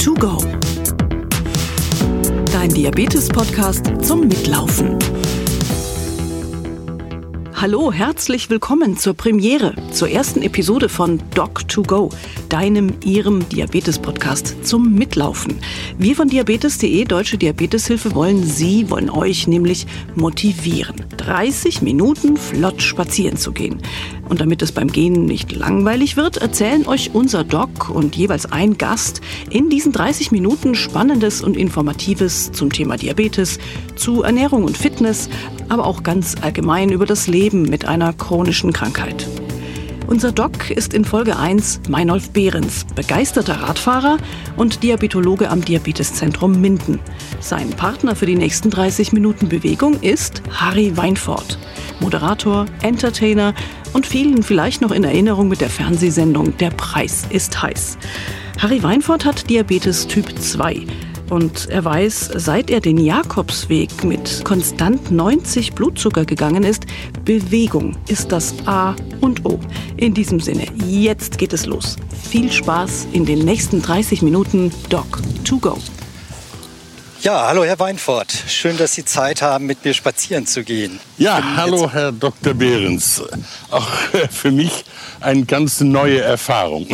to go. Dein Diabetes-Podcast zum Mitlaufen. Hallo, herzlich willkommen zur Premiere, zur ersten Episode von Doc2Go, deinem, ihrem Diabetes-Podcast zum Mitlaufen. Wir von Diabetes.de, Deutsche Diabeteshilfe, wollen Sie, wollen euch nämlich motivieren, 30 Minuten flott spazieren zu gehen. Und damit es beim Gehen nicht langweilig wird, erzählen euch unser Doc und jeweils ein Gast in diesen 30 Minuten Spannendes und Informatives zum Thema Diabetes, zu Ernährung und Fitness, aber auch ganz allgemein über das Leben mit einer chronischen Krankheit. Unser Doc ist in Folge 1 Meinolf Behrens, begeisterter Radfahrer und Diabetologe am Diabeteszentrum Minden. Sein Partner für die nächsten 30 Minuten Bewegung ist Harry Weinfort, Moderator, Entertainer und vielen vielleicht noch in Erinnerung mit der Fernsehsendung Der Preis ist heiß. Harry Weinfort hat Diabetes Typ 2 und er weiß, seit er den Jakobsweg mit konstant 90 Blutzucker gegangen ist, Bewegung ist das A und O. In diesem Sinne, jetzt geht es los. Viel Spaß in den nächsten 30 Minuten Doc to go. Ja, hallo Herr Weinfort. Schön, dass Sie Zeit haben, mit mir spazieren zu gehen. Ja, hallo Herr Dr. Behrens. Auch für mich eine ganz neue Erfahrung.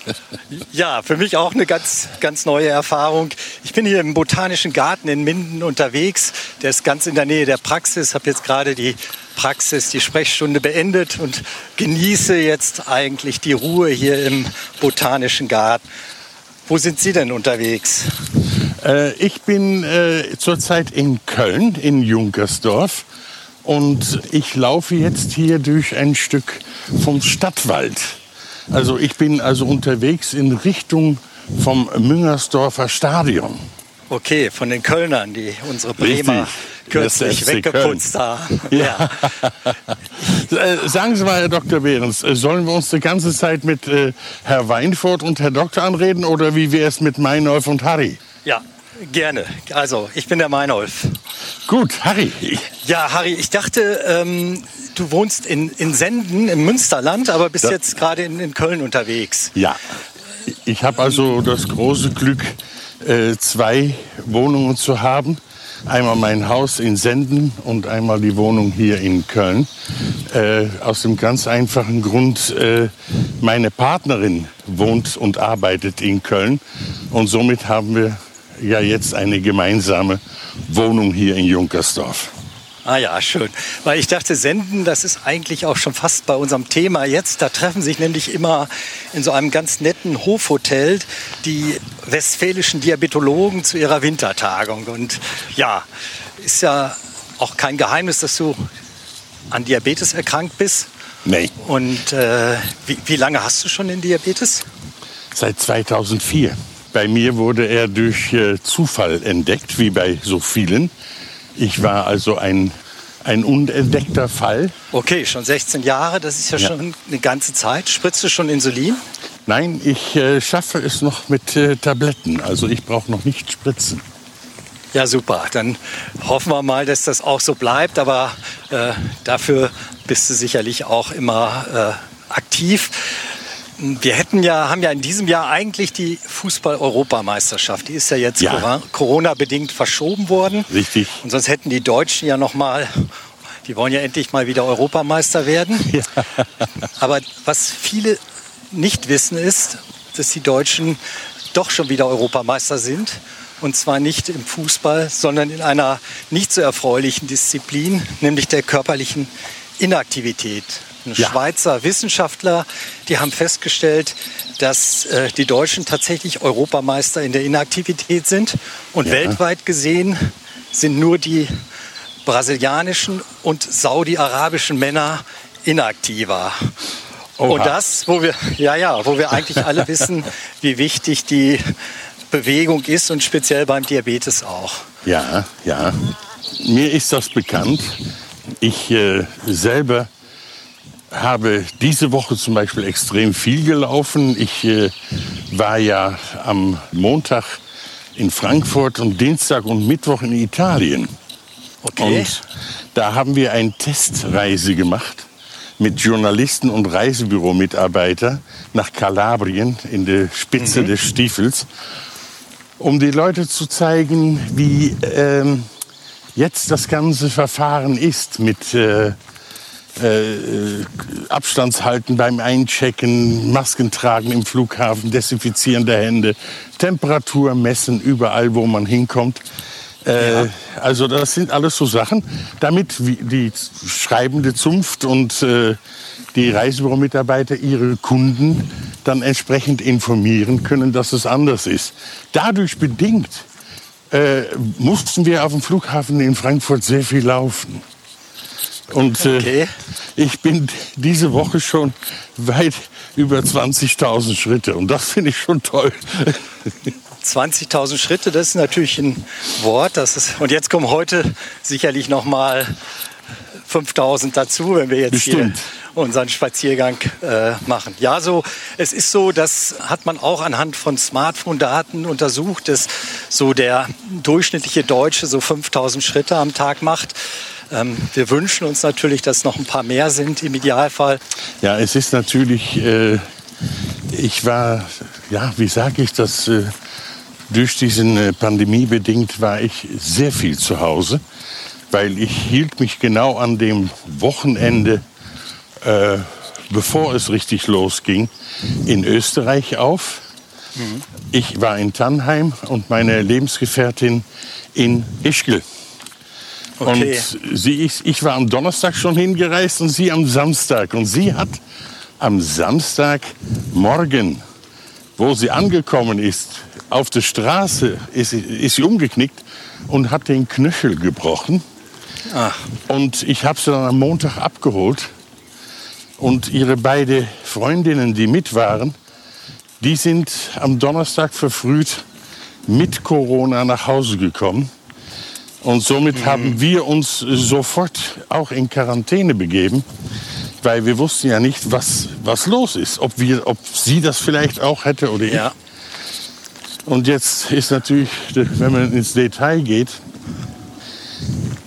ja, für mich auch eine ganz, ganz neue Erfahrung. Ich bin hier im Botanischen Garten in Minden unterwegs. Der ist ganz in der Nähe der Praxis. Ich habe jetzt gerade die Praxis, die Sprechstunde beendet und genieße jetzt eigentlich die Ruhe hier im Botanischen Garten. Wo sind Sie denn unterwegs? Äh, ich bin äh, zurzeit in Köln, in Junkersdorf. Und ich laufe jetzt hier durch ein Stück vom Stadtwald. Also ich bin also unterwegs in Richtung vom Müngersdorfer Stadion. Okay, von den Kölnern, die unsere Bremer Richtig. kürzlich weggeputzt haben. Ja. Äh, sagen Sie mal, Herr Dr. Behrens, äh, sollen wir uns die ganze Zeit mit äh, Herr Weinfurt und Herr Doktor anreden oder wie wäre es mit Meinolf und Harry? Ja, Gerne. Also, ich bin der Meinolf. Gut, Harry. Ja, Harry, ich dachte, ähm, du wohnst in, in Senden im Münsterland, aber bist ja. jetzt gerade in, in Köln unterwegs. Ja. Ich habe also das große Glück, äh, zwei Wohnungen zu haben. Einmal mein Haus in Senden und einmal die Wohnung hier in Köln. Äh, aus dem ganz einfachen Grund, äh, meine Partnerin wohnt und arbeitet in Köln und somit haben wir ja jetzt eine gemeinsame Wohnung hier in Junkersdorf. Ah ja, schön. Weil ich dachte, Senden, das ist eigentlich auch schon fast bei unserem Thema jetzt. Da treffen sich nämlich immer in so einem ganz netten Hofhotel die westfälischen Diabetologen zu ihrer Wintertagung. Und ja, ist ja auch kein Geheimnis, dass du an Diabetes erkrankt bist. Nee. Und äh, wie, wie lange hast du schon den Diabetes? Seit 2004. Bei mir wurde er durch äh, Zufall entdeckt, wie bei so vielen. Ich war also ein, ein unentdeckter Fall. Okay, schon 16 Jahre, das ist ja, ja. schon eine ganze Zeit. Spritzt du schon Insulin? Nein, ich äh, schaffe es noch mit äh, Tabletten. Also ich brauche noch nicht spritzen. Ja, super. Dann hoffen wir mal, dass das auch so bleibt. Aber äh, dafür bist du sicherlich auch immer aktiv. Wir hätten ja, haben ja in diesem Jahr eigentlich die Fußball-Europameisterschaft. Die ist ja jetzt ja. Corona-bedingt verschoben worden. Richtig. Und sonst hätten die Deutschen ja noch mal, die wollen ja endlich mal wieder Europameister werden. Ja. Aber was viele nicht wissen ist, dass die Deutschen doch schon wieder Europameister sind. Und zwar nicht im Fußball, sondern in einer nicht so erfreulichen Disziplin, nämlich der körperlichen Inaktivität ja. Schweizer Wissenschaftler, die haben festgestellt, dass äh, die Deutschen tatsächlich Europameister in der Inaktivität sind. Und ja. weltweit gesehen sind nur die brasilianischen und saudi-arabischen Männer inaktiver. Oha. Und das, wo wir, ja, ja, wo wir eigentlich alle wissen, wie wichtig die Bewegung ist und speziell beim Diabetes auch. Ja, ja. Mir ist das bekannt. Ich äh, selber habe diese Woche zum Beispiel extrem viel gelaufen. Ich äh, war ja am Montag in Frankfurt und Dienstag und Mittwoch in Italien. Okay. Und da haben wir eine Testreise gemacht mit Journalisten und Reisebüromitarbeitern nach Kalabrien in der Spitze mhm. des Stiefels, um die Leute zu zeigen, wie ähm, jetzt das ganze Verfahren ist mit äh, äh, Abstandshalten beim Einchecken, Masken tragen im Flughafen, Desinfizieren der Hände, Temperatur messen überall, wo man hinkommt. Äh, ja. Also das sind alles so Sachen, damit die schreibende Zunft und äh, die Reisebüromitarbeiter ihre Kunden dann entsprechend informieren können, dass es anders ist. Dadurch bedingt äh, mussten wir auf dem Flughafen in Frankfurt sehr viel laufen. Und äh, okay. ich bin diese Woche schon weit über 20.000 Schritte und das finde ich schon toll. 20.000 Schritte, das ist natürlich ein Wort. Das ist, und jetzt kommen heute sicherlich noch mal 5.000 dazu, wenn wir jetzt Bestimmt. hier unseren Spaziergang äh, machen. Ja, so es ist so, das hat man auch anhand von Smartphone-Daten untersucht, dass so der durchschnittliche Deutsche so 5.000 Schritte am Tag macht. Ähm, wir wünschen uns natürlich, dass noch ein paar mehr sind im Idealfall. Ja, es ist natürlich, äh, ich war, ja, wie sage ich das, äh, durch diesen äh, Pandemie bedingt war ich sehr viel zu Hause, weil ich hielt mich genau an dem Wochenende, äh, bevor es richtig losging, in Österreich auf. Mhm. Ich war in Tannheim und meine Lebensgefährtin in Ischgl. Okay. Und sie, ich, ich war am Donnerstag schon hingereist und sie am Samstag. Und sie hat am Samstagmorgen, wo sie angekommen ist, auf der Straße ist, ist sie umgeknickt und hat den Knöchel gebrochen. Ach. Und ich habe sie dann am Montag abgeholt. Und ihre beiden Freundinnen, die mit waren, die sind am Donnerstag verfrüht mit Corona nach Hause gekommen. Und somit mhm. haben wir uns sofort auch in Quarantäne begeben, weil wir wussten ja nicht, was, was los ist. Ob, wir, ob sie das vielleicht auch hätte oder ich. Ja. Und jetzt ist natürlich, wenn man ins Detail geht,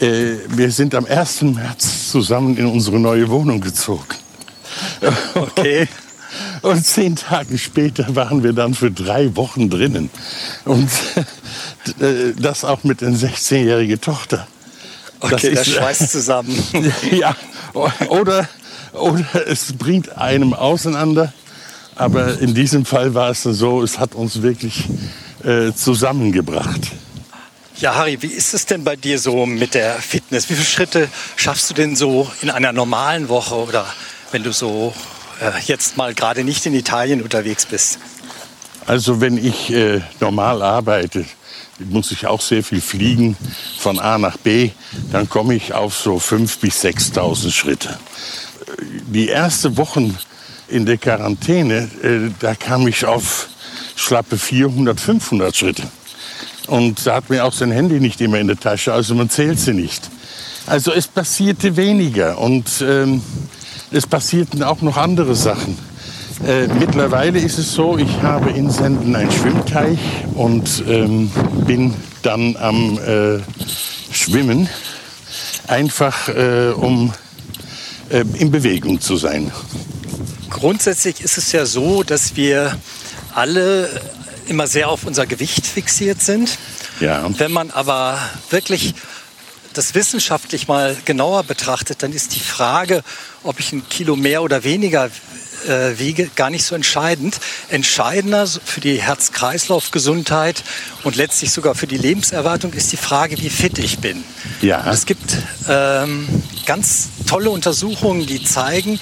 äh, wir sind am 1. März zusammen in unsere neue Wohnung gezogen. Okay. Und zehn Tage später waren wir dann für drei Wochen drinnen. Und äh, das auch mit einer 16-jährigen Tochter. Okay, das, das schweißt zusammen. ja, oder, oder es bringt einem auseinander. Aber in diesem Fall war es so, es hat uns wirklich äh, zusammengebracht. Ja, Harry, wie ist es denn bei dir so mit der Fitness? Wie viele Schritte schaffst du denn so in einer normalen Woche oder wenn du so jetzt mal gerade nicht in Italien unterwegs bist? Also wenn ich äh, normal arbeite, muss ich auch sehr viel fliegen von A nach B, dann komme ich auf so 5.000 bis 6.000 Schritte. Die erste Woche in der Quarantäne, äh, da kam ich auf schlappe 400, 500 Schritte. Und da hat man auch sein Handy nicht immer in der Tasche, also man zählt sie nicht. Also es passierte weniger und ähm, es passierten auch noch andere Sachen. Äh, mittlerweile ist es so, ich habe in Senden einen Schwimmteich und ähm, bin dann am äh, Schwimmen, einfach äh, um äh, in Bewegung zu sein. Grundsätzlich ist es ja so, dass wir alle immer sehr auf unser Gewicht fixiert sind. Ja. Wenn man aber wirklich das wissenschaftlich mal genauer betrachtet, dann ist die Frage, ob ich ein Kilo mehr oder weniger äh, wiege, gar nicht so entscheidend. Entscheidender für die Herz-Kreislauf-Gesundheit und letztlich sogar für die Lebenserwartung ist die Frage, wie fit ich bin. Ja. Und es gibt ähm, ganz tolle Untersuchungen, die zeigen,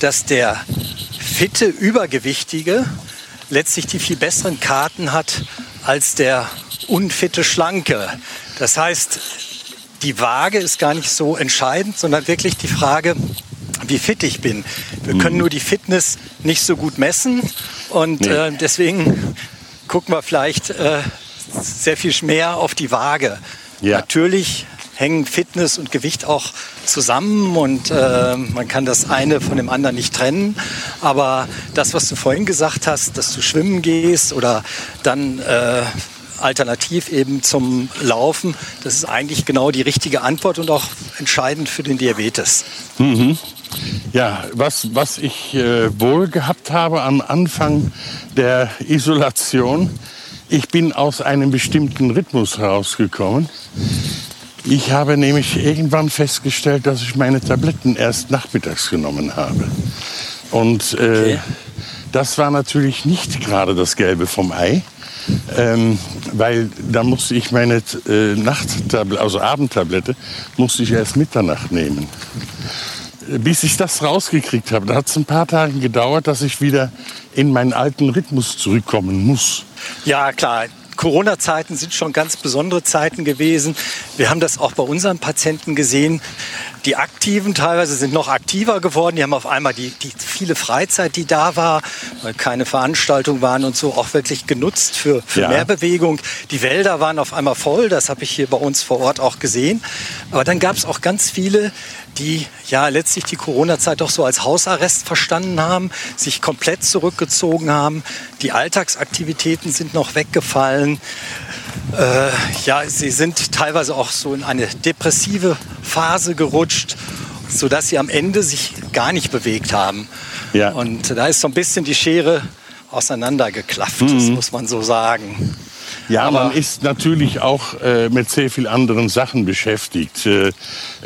dass der fitte Übergewichtige letztlich die viel besseren Karten hat als der unfitte Schlanke. Das heißt, die Waage ist gar nicht so entscheidend, sondern wirklich die Frage, wie fit ich bin. Wir können mhm. nur die Fitness nicht so gut messen und nee. äh, deswegen gucken wir vielleicht äh, sehr viel mehr auf die Waage. Ja. Natürlich hängen Fitness und Gewicht auch zusammen und äh, man kann das eine von dem anderen nicht trennen. Aber das, was du vorhin gesagt hast, dass du schwimmen gehst oder dann äh, alternativ eben zum Laufen. Das ist eigentlich genau die richtige Antwort und auch entscheidend für den Diabetes. Mhm. Ja, was, was ich äh, wohl gehabt habe am Anfang der Isolation, ich bin aus einem bestimmten Rhythmus herausgekommen. Ich habe nämlich irgendwann festgestellt, dass ich meine Tabletten erst nachmittags genommen habe. Und äh, okay. das war natürlich nicht gerade das Gelbe vom Ei. Ähm, weil da musste ich meine äh, Nachttablette, also Abendtablette, musste ich erst Mitternacht nehmen. Bis ich das rausgekriegt habe, da hat es ein paar Tage gedauert, dass ich wieder in meinen alten Rhythmus zurückkommen muss. Ja, klar. Corona-Zeiten sind schon ganz besondere Zeiten gewesen. Wir haben das auch bei unseren Patienten gesehen. Die Aktiven teilweise sind noch aktiver geworden. Die haben auf einmal die, die viele Freizeit, die da war, weil keine Veranstaltungen waren und so, auch wirklich genutzt für, für ja. mehr Bewegung. Die Wälder waren auf einmal voll. Das habe ich hier bei uns vor Ort auch gesehen. Aber dann gab es auch ganz viele, die ja letztlich die Corona-Zeit doch so als Hausarrest verstanden haben, sich komplett zurückgezogen haben. Die Alltagsaktivitäten sind noch weggefallen. Äh, ja, sie sind teilweise auch so in eine depressive Phase gerutscht, sodass sie am Ende sich gar nicht bewegt haben. Ja. Und da ist so ein bisschen die Schere auseinandergeklafft, mhm. das muss man so sagen. Ja, Aber man ist natürlich auch äh, mit sehr vielen anderen Sachen beschäftigt. Äh,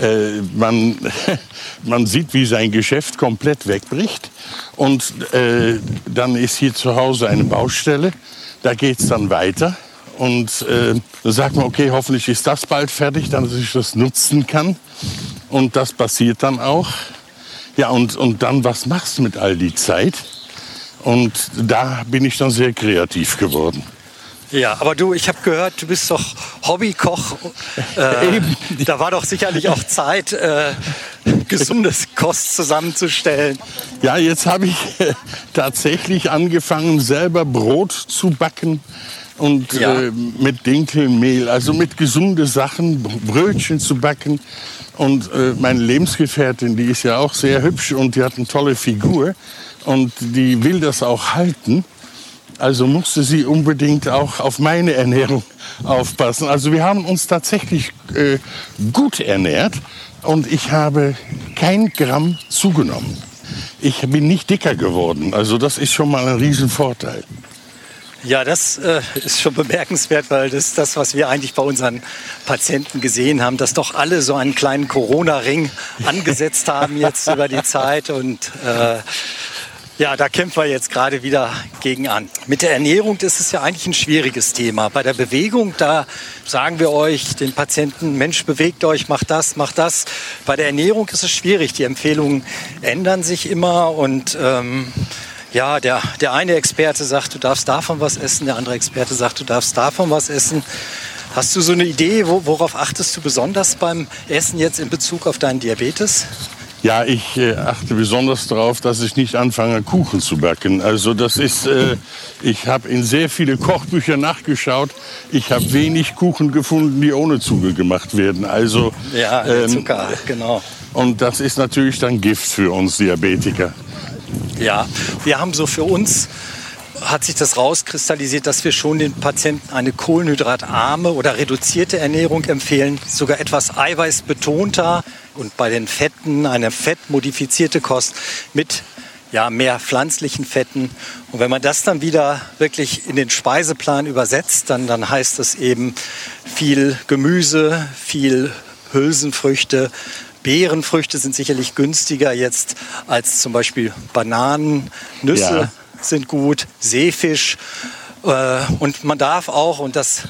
äh, man, man sieht, wie sein Geschäft komplett wegbricht. Und äh, dann ist hier zu Hause eine Baustelle. Da geht es dann weiter. Und äh, da sagt man, okay, hoffentlich ist das bald fertig, dass ich das nutzen kann. Und das passiert dann auch. Ja, und, und dann, was machst du mit all die Zeit? Und da bin ich dann sehr kreativ geworden. Ja, aber du, ich habe gehört, du bist doch Hobbykoch. Äh, da war doch sicherlich auch Zeit, äh, gesundes Kost zusammenzustellen. Ja, jetzt habe ich äh, tatsächlich angefangen, selber Brot zu backen und ja. äh, mit Dinkelmehl, also mit gesunde Sachen, Brötchen zu backen. Und äh, meine Lebensgefährtin, die ist ja auch sehr hübsch und die hat eine tolle Figur und die will das auch halten. Also musste sie unbedingt auch auf meine Ernährung aufpassen. Also wir haben uns tatsächlich äh, gut ernährt und ich habe kein Gramm zugenommen. Ich bin nicht dicker geworden. Also das ist schon mal ein Riesenvorteil. Ja, das äh, ist schon bemerkenswert, weil das ist das, was wir eigentlich bei unseren Patienten gesehen haben, dass doch alle so einen kleinen Corona-Ring angesetzt haben jetzt über die Zeit und äh, ja, da kämpfen wir jetzt gerade wieder gegen an. Mit der Ernährung das ist ja eigentlich ein schwieriges Thema. Bei der Bewegung, da sagen wir euch, den Patienten, Mensch, bewegt euch, macht das, macht das. Bei der Ernährung ist es schwierig. Die Empfehlungen ändern sich immer und ähm, ja, der, der eine Experte sagt, du darfst davon was essen, der andere Experte sagt, du darfst davon was essen. Hast du so eine Idee, worauf achtest du besonders beim Essen jetzt in Bezug auf deinen Diabetes? Ja, ich äh, achte besonders darauf, dass ich nicht anfange, Kuchen zu backen. Also das ist, äh, ich habe in sehr viele Kochbücher nachgeschaut. Ich habe wenig Kuchen gefunden, die ohne Zucker gemacht werden. Also ja, ähm, Zucker, genau. Und das ist natürlich dann Gift für uns Diabetiker. Ja, wir haben so für uns hat sich das rauskristallisiert, dass wir schon den Patienten eine kohlenhydratarme oder reduzierte Ernährung empfehlen, sogar etwas eiweißbetonter und bei den Fetten eine fettmodifizierte Kost mit ja, mehr pflanzlichen Fetten. Und wenn man das dann wieder wirklich in den Speiseplan übersetzt, dann, dann heißt das eben viel Gemüse, viel Hülsenfrüchte, Beerenfrüchte sind sicherlich günstiger jetzt als zum Beispiel Bananen, Nüsse ja. sind gut, Seefisch. Äh, und man darf auch, und das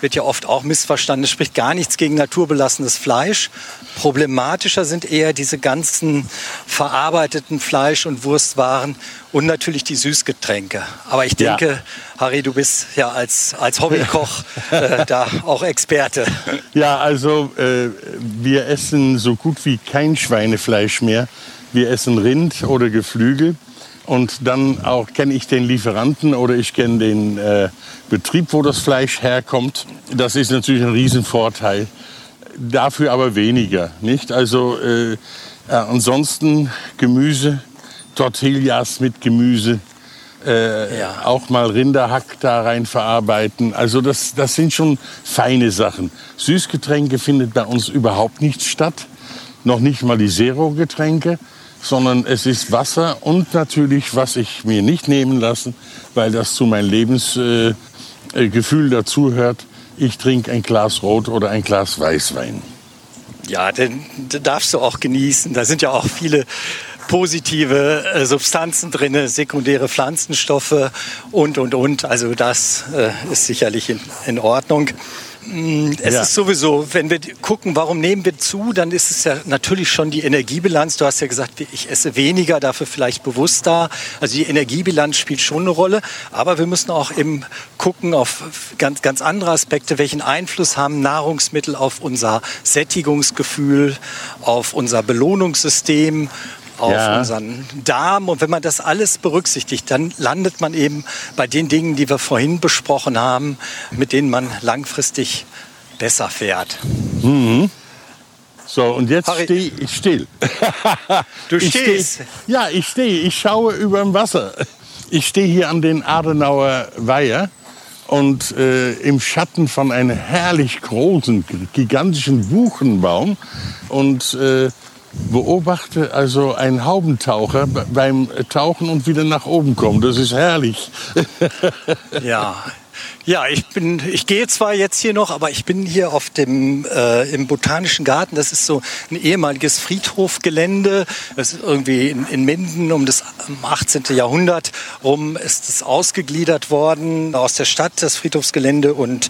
wird ja oft auch missverstanden. Es spricht gar nichts gegen naturbelassenes Fleisch. Problematischer sind eher diese ganzen verarbeiteten Fleisch- und Wurstwaren und natürlich die Süßgetränke. Aber ich denke, ja. Harry, du bist ja als, als Hobbykoch äh, da auch Experte. Ja, also äh, wir essen so gut wie kein Schweinefleisch mehr. Wir essen Rind oder Geflügel. Und dann auch kenne ich den Lieferanten oder ich kenne den äh, Betrieb, wo das Fleisch herkommt. Das ist natürlich ein Riesenvorteil. Dafür aber weniger, nicht? Also äh, äh, ansonsten Gemüse, Tortillas mit Gemüse äh, ja. auch mal Rinderhack da rein verarbeiten. Also das, das sind schon feine Sachen. Süßgetränke findet bei uns überhaupt nicht statt. Noch nicht mal die Zero-Getränke, sondern es ist Wasser und natürlich, was ich mir nicht nehmen lassen, weil das zu meinem Lebensgefühl äh, dazuhört, ich trinke ein Glas Rot oder ein Glas Weißwein. Ja, den, den darfst du auch genießen. Da sind ja auch viele positive äh, Substanzen drin, sekundäre Pflanzenstoffe und, und, und. Also das äh, ist sicherlich in, in Ordnung. Mm, es ja. ist sowieso, wenn wir gucken, warum nehmen wir zu, dann ist es ja natürlich schon die Energiebilanz. Du hast ja gesagt, ich esse weniger, dafür vielleicht bewusster. Also die Energiebilanz spielt schon eine Rolle. Aber wir müssen auch eben gucken auf ganz, ganz andere Aspekte. Welchen Einfluss haben Nahrungsmittel auf unser Sättigungsgefühl, auf unser Belohnungssystem? Auf ja. unseren Darm. Und wenn man das alles berücksichtigt, dann landet man eben bei den Dingen, die wir vorhin besprochen haben, mit denen man langfristig besser fährt. Mhm. So, und jetzt stehe ich still. du stehst? Steh, ja, ich stehe. Ich schaue über dem Wasser. Ich stehe hier an den Adenauer Weiher und äh, im Schatten von einem herrlich großen, gigantischen Buchenbaum. Und äh, beobachte also einen Haubentaucher beim Tauchen und wieder nach oben kommen. Das ist herrlich. ja, ja, ich bin, ich gehe zwar jetzt hier noch, aber ich bin hier auf dem äh, im Botanischen Garten. Das ist so ein ehemaliges Friedhofgelände. Das ist irgendwie in, in Minden um das 18. Jahrhundert rum ist es ausgegliedert worden aus der Stadt, das Friedhofsgelände und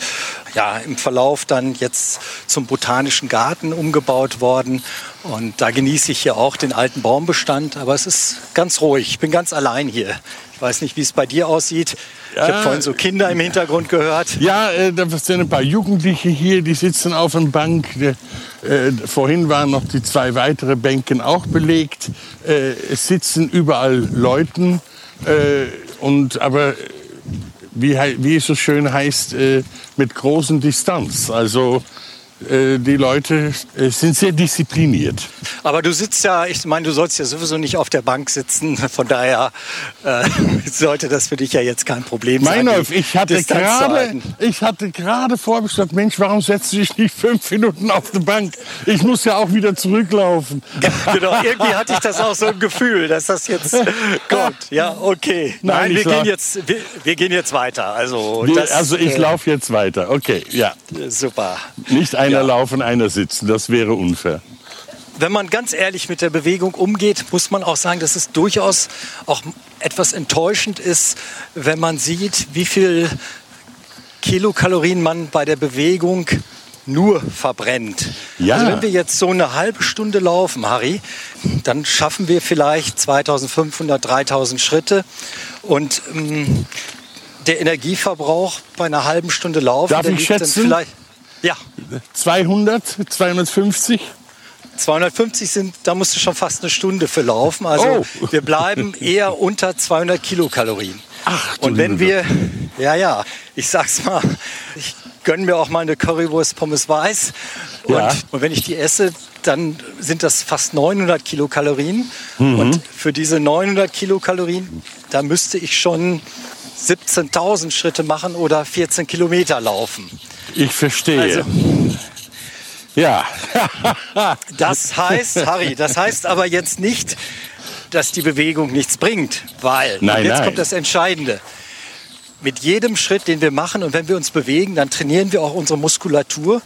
ja im Verlauf dann jetzt zum Botanischen Garten umgebaut worden. Und da genieße ich hier auch den alten Baumbestand, aber es ist ganz ruhig. Ich bin ganz allein hier. Ich weiß nicht, wie es bei dir aussieht. Ja, ich habe vorhin so Kinder im Hintergrund gehört. Ja, äh, da sind ein paar Jugendliche hier, die sitzen auf der Bank. Äh, vorhin waren noch die zwei weitere Bänken auch belegt. Äh, es sitzen überall Leuten. Äh, und, aber wie, wie es so schön heißt, äh, mit großen Distanz. Also die Leute äh, sind sehr diszipliniert. Aber du sitzt ja, ich meine, du sollst ja sowieso nicht auf der Bank sitzen. Von daher äh, sollte das für dich ja jetzt kein Problem sein. Meinolf, ich hatte gerade, ich hatte gerade vorgestellt, Mensch, warum setzt du dich nicht fünf Minuten auf die Bank? Ich muss ja auch wieder zurücklaufen. genau, irgendwie hatte ich das auch so ein Gefühl, dass das jetzt kommt. Ja, okay. Nein, Nein wir, gehen jetzt, wir, wir, gehen jetzt weiter. Also, das, also ich äh, laufe jetzt weiter. Okay, ja. Super. Nicht ein einer ja. laufen, einer sitzen. Das wäre unfair. Wenn man ganz ehrlich mit der Bewegung umgeht, muss man auch sagen, dass es durchaus auch etwas enttäuschend ist, wenn man sieht, wie viel Kilokalorien man bei der Bewegung nur verbrennt. Ja. Also wenn wir jetzt so eine halbe Stunde laufen, Harry, dann schaffen wir vielleicht 2500, 3000 Schritte. Und ähm, der Energieverbrauch bei einer halben Stunde Laufen, Darf ich schätzen? vielleicht ja. 200, 250? 250 sind, da musst du schon fast eine Stunde für laufen. Also oh. wir bleiben eher unter 200 Kilokalorien. Ach, und wenn wir, ja, ja, ich sag's mal, ich gönne mir auch mal eine Currywurst Pommes Weiß. Und, ja. und wenn ich die esse, dann sind das fast 900 Kilokalorien. Mhm. Und für diese 900 Kilokalorien, da müsste ich schon 17.000 Schritte machen oder 14 Kilometer laufen. Ich verstehe. Also, ja. das heißt, Harry, das heißt aber jetzt nicht, dass die Bewegung nichts bringt, weil nein, jetzt nein. kommt das Entscheidende. Mit jedem Schritt, den wir machen und wenn wir uns bewegen, dann trainieren wir auch unsere Muskulatur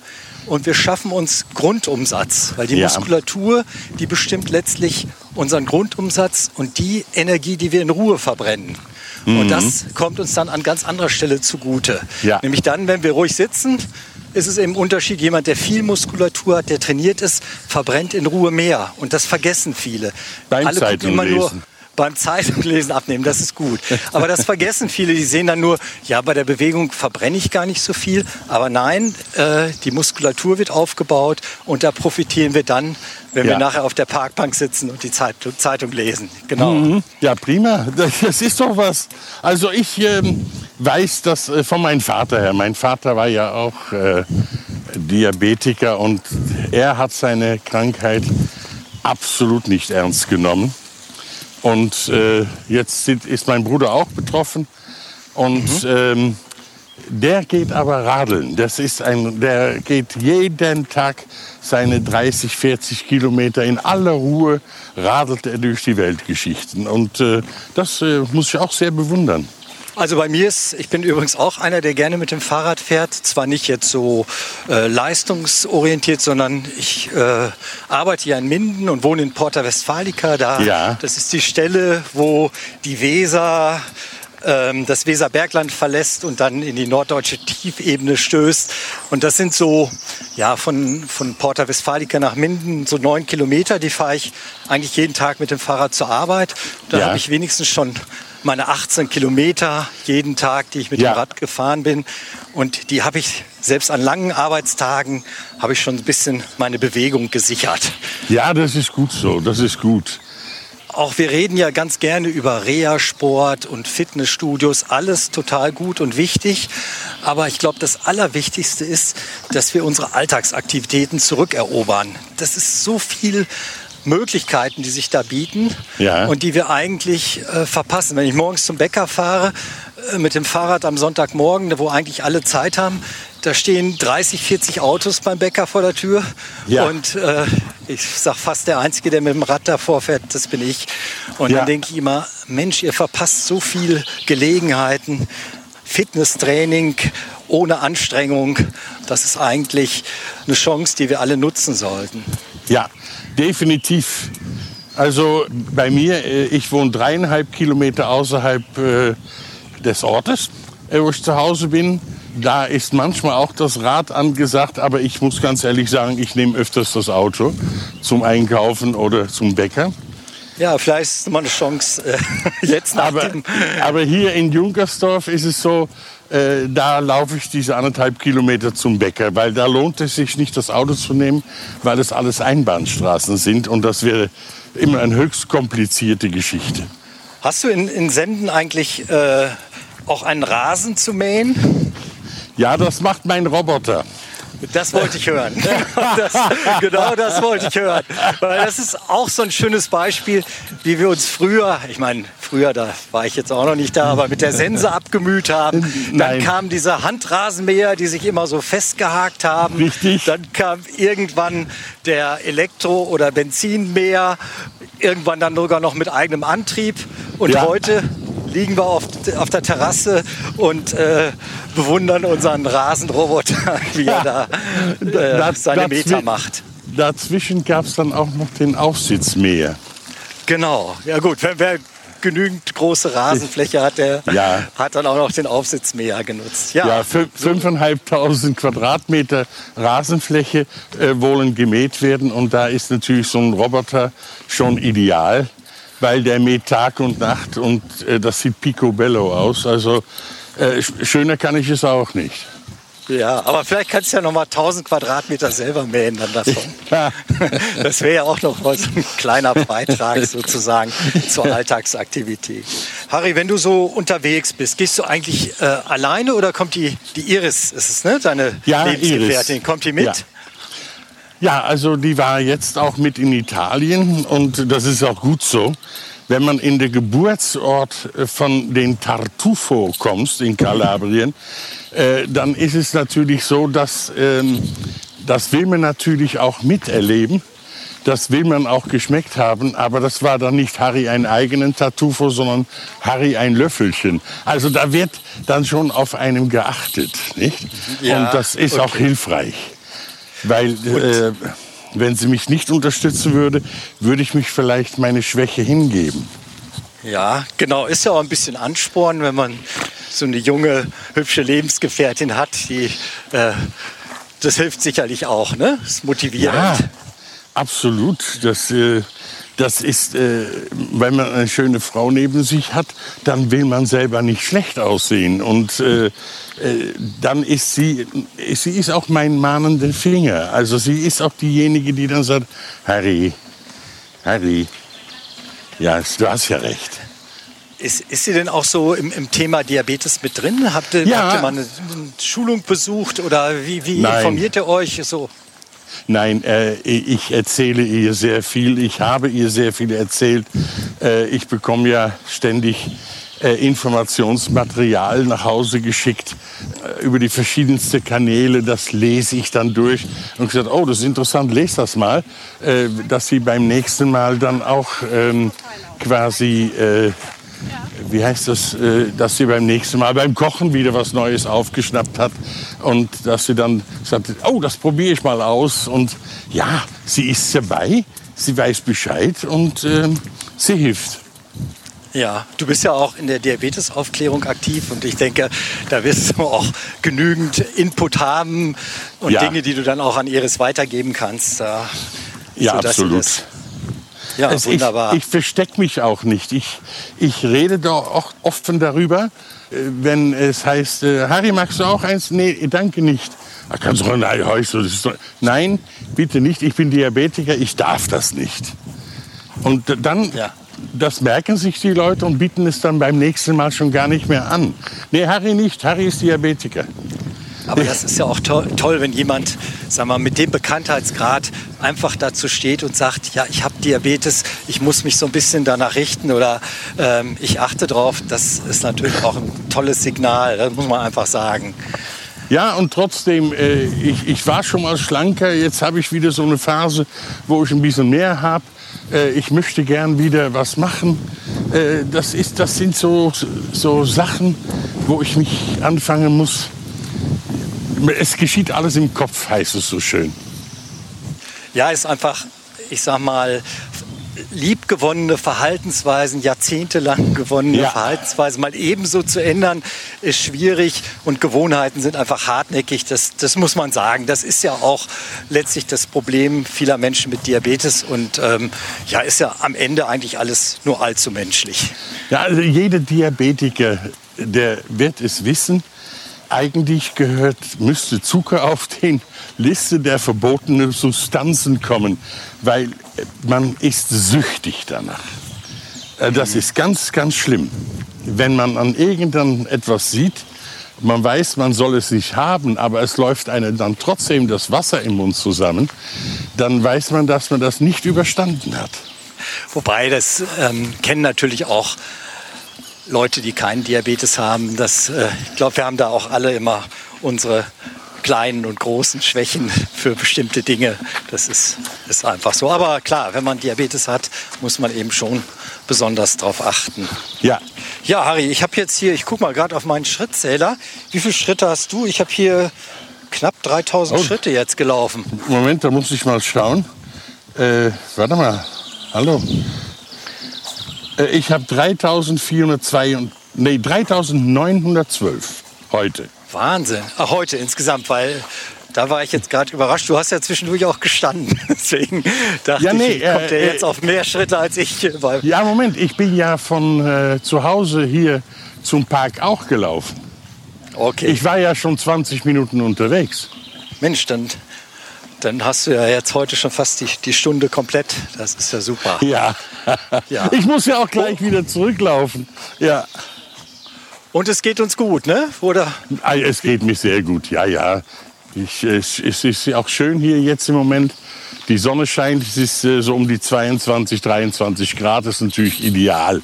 und wir schaffen uns Grundumsatz, weil die ja. Muskulatur, die bestimmt letztlich unseren Grundumsatz und die Energie, die wir in Ruhe verbrennen. Mhm. Und das kommt uns dann an ganz anderer Stelle zugute. Ja. Nämlich dann, wenn wir ruhig sitzen, ist es eben Unterschied. Jemand, der viel Muskulatur hat, der trainiert ist, verbrennt in Ruhe mehr. Und das vergessen viele. Beim Alle gucken immer nur beim Zeitunglesen abnehmen, das ist gut. Aber das vergessen viele, die sehen dann nur, ja, bei der Bewegung verbrenne ich gar nicht so viel. Aber nein, äh, die Muskulatur wird aufgebaut und da profitieren wir dann wenn ja. wir nachher auf der Parkbank sitzen und die Zeitung, Zeitung lesen. Genau. Mhm. Ja, prima. Das ist doch was. Also ich ähm, weiß das äh, von meinem Vater her. Mein Vater war ja auch äh, Diabetiker und er hat seine Krankheit absolut nicht ernst genommen. Und äh, jetzt ist mein Bruder auch betroffen. Und mhm. ähm, der geht aber radeln. Das ist ein, der geht jeden Tag seine 30, 40 Kilometer in aller Ruhe radelt er durch die Weltgeschichten. Und äh, das äh, muss ich auch sehr bewundern. Also bei mir ist, ich bin übrigens auch einer, der gerne mit dem Fahrrad fährt. Zwar nicht jetzt so äh, leistungsorientiert, sondern ich äh, arbeite hier in Minden und wohne in Porta Westfalica. Da, ja. Das ist die Stelle, wo die Weser ähm, das Weserbergland verlässt und dann in die norddeutsche Tiefebene stößt. Und das sind so, ja, von, von Porta Westfalica nach Minden so neun Kilometer. Die fahre ich eigentlich jeden Tag mit dem Fahrrad zur Arbeit. Da ja. habe ich wenigstens schon meine 18 Kilometer jeden Tag, die ich mit ja. dem Rad gefahren bin. Und die habe ich selbst an langen Arbeitstagen, habe ich schon ein bisschen meine Bewegung gesichert. Ja, das ist gut so, das ist gut. Auch wir reden ja ganz gerne über Reha-Sport und Fitnessstudios, alles total gut und wichtig. Aber ich glaube, das Allerwichtigste ist, dass wir unsere Alltagsaktivitäten zurückerobern. Das ist so viel Möglichkeiten, die sich da bieten ja. und die wir eigentlich äh, verpassen. Wenn ich morgens zum Bäcker fahre äh, mit dem Fahrrad am Sonntagmorgen, wo eigentlich alle Zeit haben, da stehen 30, 40 Autos beim Bäcker vor der Tür ja. und äh, ich sag fast der Einzige, der mit dem Rad davor fährt, das bin ich. Und ja. dann denke ich immer, Mensch, ihr verpasst so viele Gelegenheiten, Fitnesstraining ohne Anstrengung. Das ist eigentlich eine Chance, die wir alle nutzen sollten. Ja, definitiv. Also bei mir, äh, ich wohne dreieinhalb Kilometer außerhalb äh, des Ortes, äh, wo ich zu Hause bin. Da ist manchmal auch das Rad angesagt, aber ich muss ganz ehrlich sagen, ich nehme öfters das Auto zum Einkaufen oder zum Bäcker. Ja, vielleicht ist es mal eine Chance äh, jetzt nach aber, aber hier in Junkersdorf ist es so, äh, da laufe ich diese anderthalb Kilometer zum Bäcker, weil da lohnt es sich nicht, das Auto zu nehmen, weil das alles Einbahnstraßen sind und das wäre immer eine höchst komplizierte Geschichte. Hast du in, in Senden eigentlich äh, auch einen Rasen zu mähen? Ja, das macht mein Roboter. Das wollte ich hören. Das, genau das wollte ich hören. Weil das ist auch so ein schönes Beispiel, wie wir uns früher, ich meine, früher, da war ich jetzt auch noch nicht da, aber mit der Sense abgemüht haben. Dann Nein. kamen diese Handrasenmäher, die sich immer so festgehakt haben. Richtig. Dann kam irgendwann der Elektro- oder Benzinmäher, irgendwann dann sogar noch mit eigenem Antrieb. Und ja. heute liegen wir auf, auf der Terrasse und äh, bewundern unseren Rasenroboter, wie er da äh, seine Meter macht. Dazwischen gab es dann auch noch den Aufsitzmäher. Genau, ja gut, wer, wer genügend große Rasenfläche hat, der ja. hat dann auch noch den Aufsitzmäher genutzt. Ja, ja 5.500 Quadratmeter Rasenfläche äh, wollen gemäht werden und da ist natürlich so ein Roboter schon ideal weil der mäht Tag und Nacht und äh, das sieht picobello aus. Also äh, schöner kann ich es auch nicht. Ja, aber vielleicht kannst du ja noch mal 1000 Quadratmeter selber mähen dann davon. Ja. Das wäre ja auch noch mal so ein kleiner Beitrag sozusagen zur Alltagsaktivität. Harry, wenn du so unterwegs bist, gehst du eigentlich äh, alleine oder kommt die, die Iris, ist es, ne? Deine ja, Lebensgefährtin, kommt die mit? Ja. Ja, also die war jetzt auch mit in Italien und das ist auch gut so. Wenn man in den Geburtsort äh, von den Tartufo kommst in Kalabrien, äh, dann ist es natürlich so, dass ähm, das will man natürlich auch miterleben. Das will man auch geschmeckt haben, aber das war dann nicht Harry einen eigenen Tartufo, sondern Harry ein Löffelchen. Also da wird dann schon auf einem geachtet, nicht? Ja, Und das ist okay. auch hilfreich. Weil äh, wenn sie mich nicht unterstützen würde, würde ich mich vielleicht meine Schwäche hingeben. Ja, genau. Ist ja auch ein bisschen Ansporn, wenn man so eine junge, hübsche Lebensgefährtin hat. Die, äh, das hilft sicherlich auch, ne? Das motiviert. Ja, absolut. Das, äh, das ist, äh, wenn man eine schöne Frau neben sich hat, dann will man selber nicht schlecht aussehen. Und äh, äh, dann ist sie, sie ist auch mein mahnender Finger. Also sie ist auch diejenige, die dann sagt, Harry, Harry, ja, du hast ja recht. Ist, ist sie denn auch so im, im Thema Diabetes mit drin? Habt ihr, ja. habt ihr mal eine, eine Schulung besucht oder wie, wie informiert ihr euch so? Nein, äh, ich erzähle ihr sehr viel. Ich habe ihr sehr viel erzählt. Äh, ich bekomme ja ständig äh, Informationsmaterial nach Hause geschickt äh, über die verschiedensten Kanäle. Das lese ich dann durch und gesagt, oh, das ist interessant, lese das mal, äh, dass sie beim nächsten Mal dann auch ähm, quasi äh, wie heißt das, äh, dass sie beim nächsten Mal beim Kochen wieder was Neues aufgeschnappt hat und dass sie dann sagt, oh, das probiere ich mal aus und ja, sie ist dabei, sie weiß Bescheid und äh, sie hilft. Ja, du bist ja auch in der Diabetesaufklärung aktiv und ich denke, da wirst du auch genügend Input haben und ja. Dinge, die du dann auch an Iris weitergeben kannst. ja, absolut. Ja, es, wunderbar. Ich, ich verstecke mich auch nicht. Ich, ich rede da auch offen darüber, äh, wenn es heißt, äh, Harry, magst du auch eins? Nee, danke nicht. Da kannst du nein, nein, bitte nicht. Ich bin Diabetiker, ich darf das nicht. Und dann, ja. das merken sich die Leute und bieten es dann beim nächsten Mal schon gar nicht mehr an. Nee, Harry nicht. Harry ist Diabetiker. Aber das ist ja auch to toll, wenn jemand, sag mal, mit dem Bekanntheitsgrad einfach dazu steht und sagt, ja, ich habe Diabetes, ich muss mich so ein bisschen danach richten oder ähm, ich achte drauf. Das ist natürlich auch ein tolles Signal, das muss man einfach sagen. Ja, und trotzdem, äh, ich, ich war schon mal schlanker. Jetzt habe ich wieder so eine Phase, wo ich ein bisschen mehr habe. Äh, ich möchte gern wieder was machen. Äh, das, ist, das sind so, so Sachen, wo ich mich anfangen muss, es geschieht alles im Kopf, heißt es so schön. Ja, ist einfach, ich sag mal, liebgewonnene Verhaltensweisen, jahrzehntelang gewonnene ja. Verhaltensweisen mal ebenso zu ändern, ist schwierig und Gewohnheiten sind einfach hartnäckig. Das, das muss man sagen. Das ist ja auch letztlich das Problem vieler Menschen mit Diabetes und ähm, ja, ist ja am Ende eigentlich alles nur allzu menschlich. Ja, also jeder Diabetiker, der wird es wissen, eigentlich gehört, müsste Zucker auf die Liste der verbotenen Substanzen kommen, weil man ist süchtig danach. Äh, das ist ganz, ganz schlimm. Wenn man an irgendeinem etwas sieht, man weiß, man soll es nicht haben, aber es läuft einem dann trotzdem das Wasser im Mund zusammen, dann weiß man, dass man das nicht überstanden hat. Wobei, das ähm, kennen natürlich auch Leute, die keinen Diabetes haben. Das, äh, ich glaube, wir haben da auch alle immer unsere kleinen und großen Schwächen für bestimmte Dinge. Das ist, ist einfach so. Aber klar, wenn man Diabetes hat, muss man eben schon besonders darauf achten. Ja. Ja, Harry, ich habe jetzt hier, ich gucke mal gerade auf meinen Schrittzähler. Wie viele Schritte hast du? Ich habe hier knapp 3000 oh. Schritte jetzt gelaufen. Moment, da muss ich mal schauen. Äh, warte mal. Hallo. Äh, ich habe 3402 nee, 3912 heute. Wahnsinn. Ach, heute insgesamt, weil da war ich jetzt gerade überrascht. Du hast ja zwischendurch auch gestanden. Deswegen dachte ja, nee, ich, kommt äh, er jetzt äh, auf mehr Schritte als ich. Ja, Moment, ich bin ja von äh, zu Hause hier zum Park auch gelaufen. Okay. Ich war ja schon 20 Minuten unterwegs. Mensch, dann dann hast du ja jetzt heute schon fast die, die Stunde komplett. Das ist ja super. Ja. ja. Ich muss ja auch gleich wieder zurücklaufen. Ja. Und es geht uns gut, ne? Oder? Es geht mir sehr gut, ja, ja. Ich, es, es ist auch schön hier jetzt im Moment. Die Sonne scheint, es ist äh, so um die 22, 23 Grad. Das ist natürlich ideal.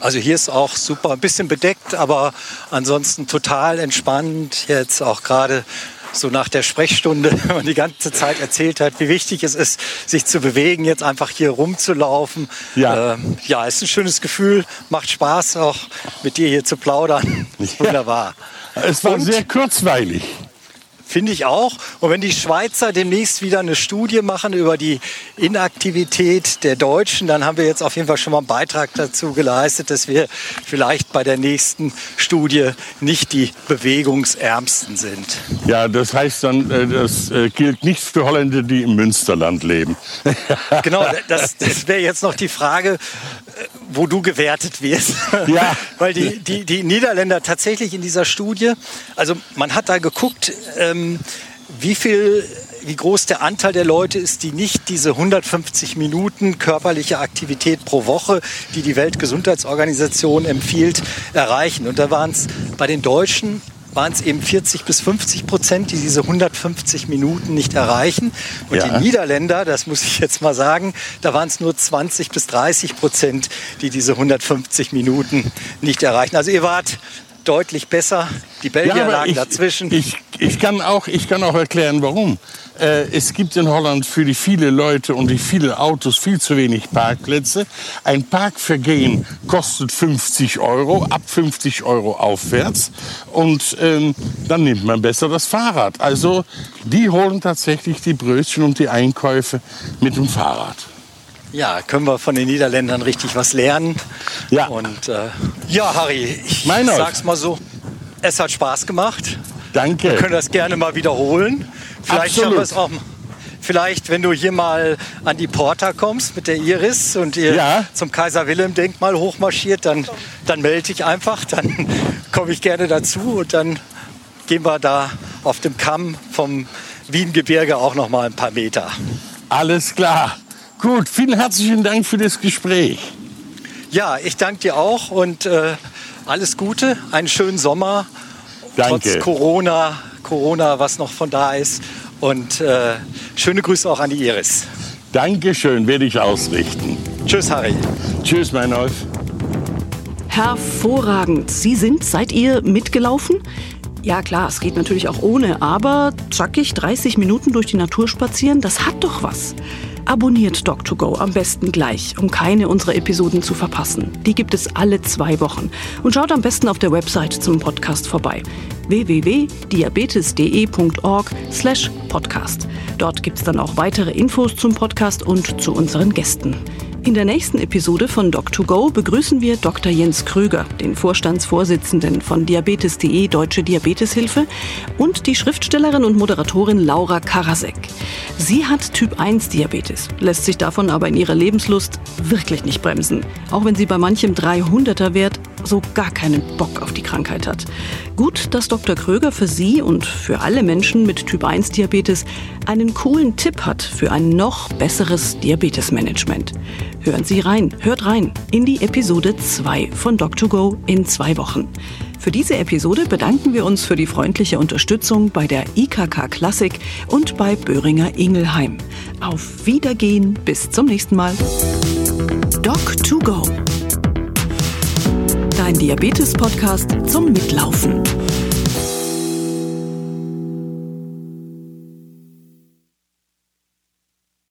Also hier ist auch super, ein bisschen bedeckt, aber ansonsten total entspannt. Jetzt auch gerade so nach der Sprechstunde und die ganze Zeit erzählt hat, wie wichtig es ist, sich zu bewegen, jetzt einfach hier rumzulaufen. Ja, ähm, ja ist ein schönes Gefühl, macht Spaß auch mit dir hier zu plaudern. Ja. Wunderbar. Es war und, sehr kurzweilig. Finde ich auch. Und wenn die Schweizer demnächst wieder eine Studie machen über die Inaktivität der Deutschen, dann haben wir jetzt auf jeden Fall schon mal einen Beitrag dazu geleistet, dass wir vielleicht bei der nächsten Studie nicht die bewegungsärmsten sind. Ja, das heißt dann, äh, das äh, gilt nicht für Holländer, die im Münsterland leben. Genau, das, das wäre jetzt noch die Frage, wo du gewertet wirst. Ja. Weil die, die, die Niederländer tatsächlich in dieser Studie, also man hat da geguckt, ähm, wie viel wie groß der Anteil der Leute ist, die nicht diese 150 Minuten körperliche Aktivität pro Woche, die die Weltgesundheitsorganisation empfiehlt, erreichen. Und da waren es bei den Deutschen waren es eben 40 bis 50 Prozent, die diese 150 Minuten nicht erreichen. Und Ja. die Niederländer, das muss ich jetzt mal sagen, da waren es nur 20 bis 30 Prozent, die diese 150 Minuten nicht erreichen. Also ihr wart deutlich besser. Die Belgier aber lagen ich, dazwischen. Ich, ich, kann auch, ich kann auch erklären, warum. Äh, es gibt in Holland für die viele Leute und die vielen Autos viel zu wenig Parkplätze. Ein Parkvergehen kostet 50 Euro, ab 50 Euro aufwärts. Und ähm, dann nimmt man besser das Fahrrad. Also die holen tatsächlich die Brötchen und die Einkäufe mit dem Fahrrad. Ja, können wir von den Niederländern richtig was lernen. Ja. Und äh, ja, Harry, ich Meinolf. sag's mal so, es hat Spaß gemacht. Danke. Wir können das gerne mal wiederholen. Vielleicht Absolut. schaffen wir es auch. Vielleicht, wenn du hier mal an die Porta kommst mit der Iris und ihr Ja. zum Kaiser Wilhelm Denkmal hochmarschiert, dann, dann melde dich einfach. Dann komme ich gerne dazu und dann gehen wir da auf dem Kamm vom Wiengebirge auch noch mal ein paar Meter. Alles klar. Gut, vielen herzlichen Dank für das Gespräch. Ja, ich danke dir auch und äh, alles Gute, einen schönen Sommer. Trotz Danke. Corona, Corona, was noch von da ist. Und äh, schöne Grüße auch an die Iris. Dankeschön, werde ich ausrichten. Tschüss, Harry. Tschüss, mein Wolf. Hervorragend. Sie sind, seid ihr mitgelaufen? Ja klar, es geht natürlich auch ohne, aber zackig 30 Minuten durch die Natur spazieren, das hat doch was. Abonniert Doc2Go am besten gleich, um keine unserer Episoden zu verpassen. Die gibt es alle zwei Wochen. Und schaut am besten auf der Website zum Podcast vorbei. www.diabetes.de.org slash podcast. Dort gibt's dann auch weitere Infos zum Podcast und zu unseren Gästen. In der nächsten Episode von Doc2Go begrüßen wir Dr. Jens Kröger, den Vorstandsvorsitzenden von Diabetes.de Deutsche Diabeteshilfe und die Schriftstellerin und Moderatorin Laura Karasek. Sie hat Typ 1 Diabetes, lässt sich davon aber in ihrer Lebenslust wirklich nicht bremsen, auch wenn sie bei manchem 300er Wert so gar keinen Bock auf die Krankheit hat. Gut, dass Dr. Kröger für Sie und für alle Menschen mit Typ 1 Diabetes einen coolen Tipp hat für ein noch besseres Diabetesmanagement. Hören Sie rein, hört rein in die Episode 2 von Doc2Go in zwei Wochen. Für diese Episode bedanken wir uns für die freundliche Unterstützung bei der IKK Klassik und bei Böhringer Ingelheim. Auf Wiedergehen, bis zum nächsten Mal. Doc2Go. Diabetes-Podcast zum Mitlaufen.